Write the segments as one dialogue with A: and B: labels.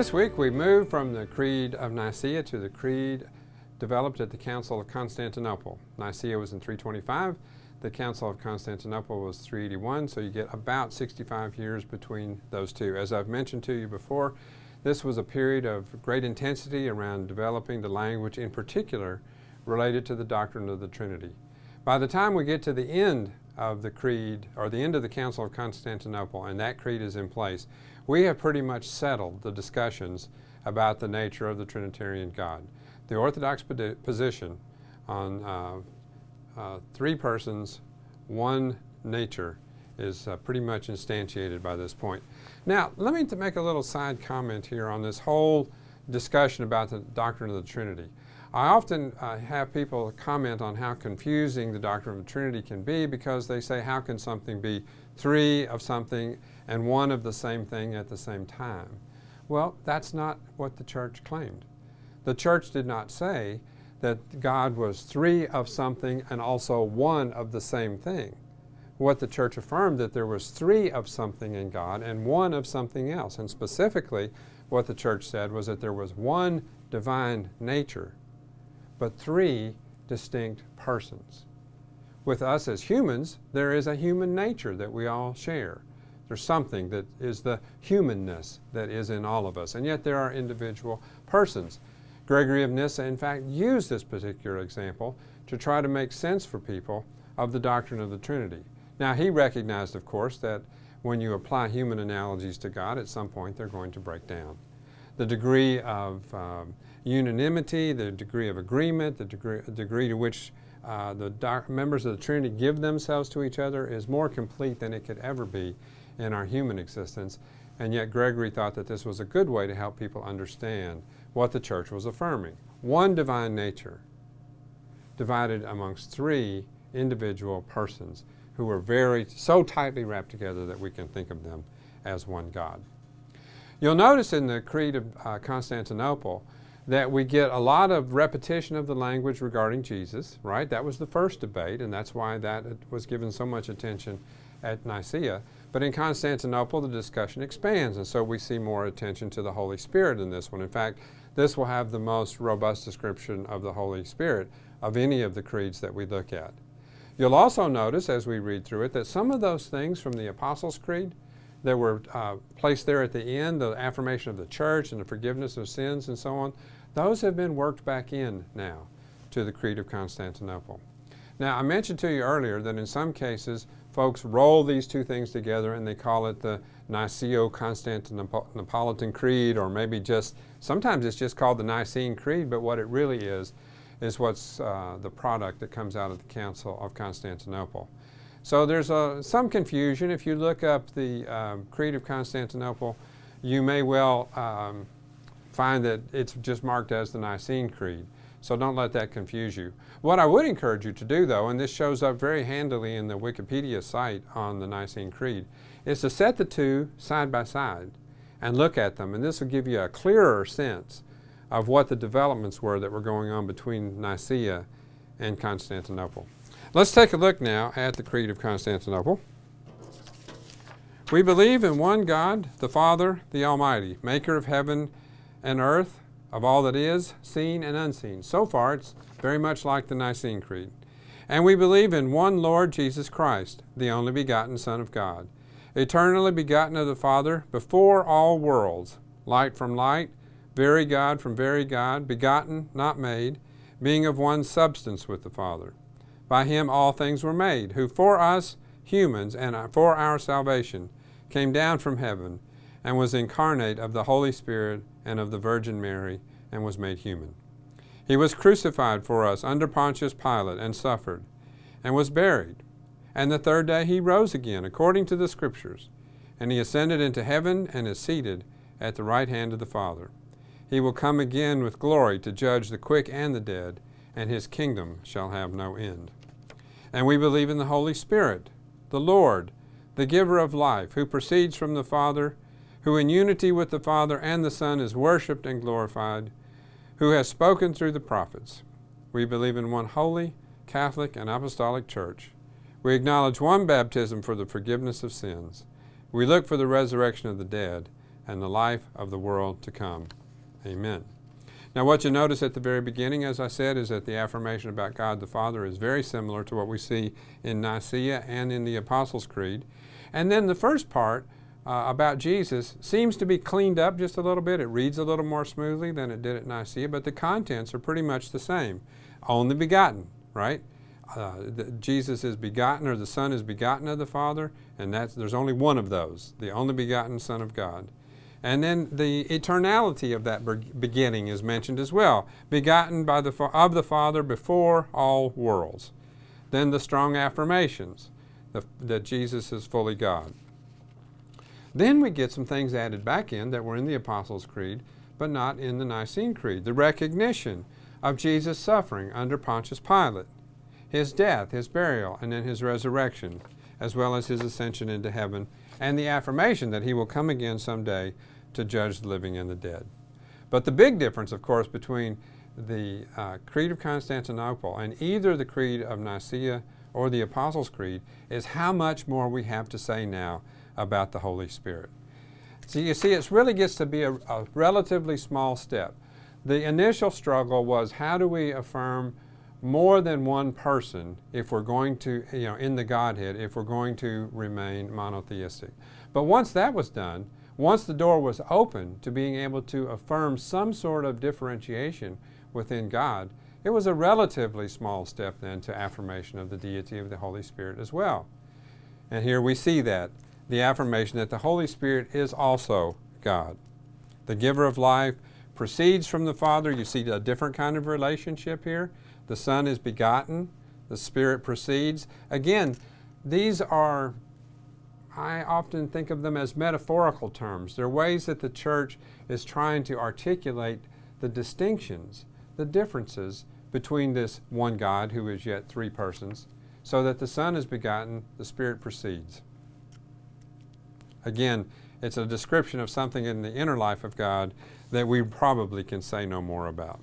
A: This week we move from the Creed of Nicaea to the Creed developed at the Council of Constantinople. Nicaea was in 325, the Council of Constantinople was 381, so you get about 65 years between those two. As I've mentioned to you before, this was a period of great intensity around developing the language, in particular related to the doctrine of the Trinity. By the time we get to the end of the creed, or the end of the Council of Constantinople, and that creed is in place, we have pretty much settled the discussions about the nature of the Trinitarian God. The Orthodox position on uh, uh, three persons, one nature, is uh, pretty much instantiated by this point. Now, let me make a little side comment here on this whole discussion about the doctrine of the Trinity. I often uh, have people comment on how confusing the doctrine of the Trinity can be because they say, how can something be three of something and one of the same thing at the same time? Well, that's not what the church claimed. The church did not say that God was three of something and also one of the same thing. What the church affirmed that there was three of something in God and one of something else. And specifically, what the church said was that there was one divine nature but three distinct persons. With us as humans, there is a human nature that we all share. There's something that is the humanness that is in all of us, and yet there are individual persons. Gregory of Nyssa, in fact, used this particular example to try to make sense for people of the doctrine of the Trinity. Now, he recognized, of course, that when you apply human analogies to God, at some point they're going to break down. The degree of um, unanimity, the degree of agreement, the degree, degree to which uh, the doc- members of the Trinity give themselves to each other is more complete than it could ever be in our human existence. And yet, Gregory thought that this was a good way to help people understand what the church was affirming. One divine nature divided amongst three individual persons who were very so tightly wrapped together that we can think of them as one God. You'll notice in the Creed of uh, Constantinople that we get a lot of repetition of the language regarding Jesus, right? That was the first debate, and that's why that was given so much attention at Nicaea. But in Constantinople, the discussion expands, and so we see more attention to the Holy Spirit in this one. In fact, this will have the most robust description of the Holy Spirit of any of the creeds that we look at. You'll also notice as we read through it that some of those things from the Apostles' Creed that were uh, placed there at the end, the affirmation of the church and the forgiveness of sins and so on, those have been worked back in now to the Creed of Constantinople. Now, I mentioned to you earlier that in some cases, folks roll these two things together and they call it the Niceno-Constantinopolitan Creed, or maybe just, sometimes it's just called the Nicene Creed, but what it really is, is what's uh, the product that comes out of the Council of Constantinople. So there's a, some confusion. If you look up the um, Creed of Constantinople, you may well um, find that it's just marked as the Nicene Creed. So don't let that confuse you. What I would encourage you to do, though, and this shows up very handily in the Wikipedia site on the Nicene Creed, is to set the two side by side and look at them. And this will give you a clearer sense of what the developments were that were going on between Nicaea and Constantinople. Let's take a look now at the Creed of Constantinople. We believe in one God, the Father, the Almighty, maker of heaven and earth, of all that is, seen and unseen. So far, it's very much like the Nicene Creed. And we believe in one Lord Jesus Christ, the only begotten Son of God, eternally begotten of the Father before all worlds, light from light, very God from very God, begotten, not made, being of one substance with the Father by him all things were made, who for us humans and for our salvation came down from heaven and was incarnate of the Holy Spirit and of the Virgin Mary and was made human. He was crucified for us under Pontius Pilate and suffered and was buried. And the third day he rose again according to the Scriptures. And he ascended into heaven and is seated at the right hand of the Father. He will come again with glory to judge the quick and the dead, and his kingdom shall have no end. And we believe in the Holy Spirit, the Lord, the giver of life, who proceeds from the Father, who in unity with the Father and the Son is worshiped and glorified, who has spoken through the prophets. We believe in one holy, Catholic, and Apostolic Church. We acknowledge one baptism for the forgiveness of sins. We look for the resurrection of the dead and the life of the world to come. Amen. Now, what you notice at the very beginning, as I said, is that the affirmation about God the Father is very similar to what we see in Nicaea and in the Apostles' Creed. And then the first part uh, about Jesus seems to be cleaned up just a little bit. It reads a little more smoothly than it did at Nicaea, but the contents are pretty much the same. Only begotten, right? Uh, the, Jesus is begotten, or the Son is begotten of the Father, and that's, there's only one of those, the only begotten Son of God. And then the eternality of that beginning is mentioned as well, begotten by the, of the Father before all worlds. Then the strong affirmations the, that Jesus is fully God. Then we get some things added back in that were in the Apostles' Creed, but not in the Nicene Creed. The recognition of Jesus' suffering under Pontius Pilate, his death, his burial, and then his resurrection, as well as his ascension into heaven, and the affirmation that he will come again someday to judge the living and the dead. But the big difference, of course, between the uh, Creed of Constantinople and either the Creed of Nicaea or the Apostles' Creed is how much more we have to say now about the Holy Spirit. So you see, it really gets to be a, a relatively small step. The initial struggle was how do we affirm more than one person if we're going to, you know, in the Godhead, if we're going to remain monotheistic. But once that was done, once the door was open to being able to affirm some sort of differentiation within God, it was a relatively small step then to affirmation of the deity of the Holy Spirit as well. And here we see that the affirmation that the Holy Spirit is also God. The giver of life proceeds from the Father. You see a different kind of relationship here. The Son is begotten, the Spirit proceeds. Again, these are I often think of them as metaphorical terms. They're ways that the church is trying to articulate the distinctions, the differences between this one God who is yet three persons, so that the Son is begotten, the Spirit proceeds. Again, it's a description of something in the inner life of God that we probably can say no more about.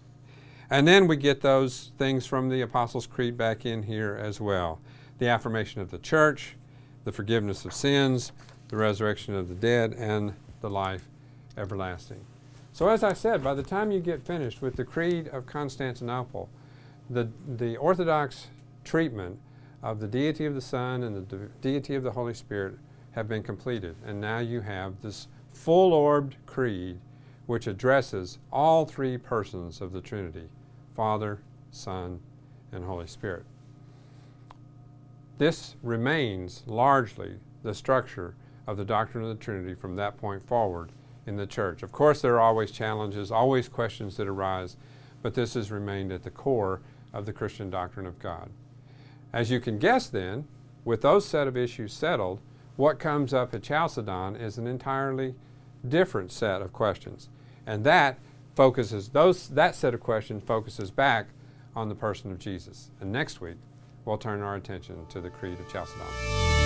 A: And then we get those things from the Apostles' Creed back in here as well the affirmation of the church, the forgiveness of sins, the resurrection of the dead, and the life everlasting. So, as I said, by the time you get finished with the Creed of Constantinople, the, the Orthodox treatment of the deity of the Son and the de- deity of the Holy Spirit have been completed. And now you have this full orbed creed which addresses all three persons of the Trinity Father, Son, and Holy Spirit. This remains largely the structure of the doctrine of the Trinity from that point forward in the church. Of course, there are always challenges, always questions that arise, but this has remained at the core of the Christian doctrine of God. As you can guess, then, with those set of issues settled, what comes up at Chalcedon is an entirely different set of questions. And that focuses, those, that set of questions focuses back on the person of Jesus. And next week, we'll turn our attention to the Creed of Chalcedon.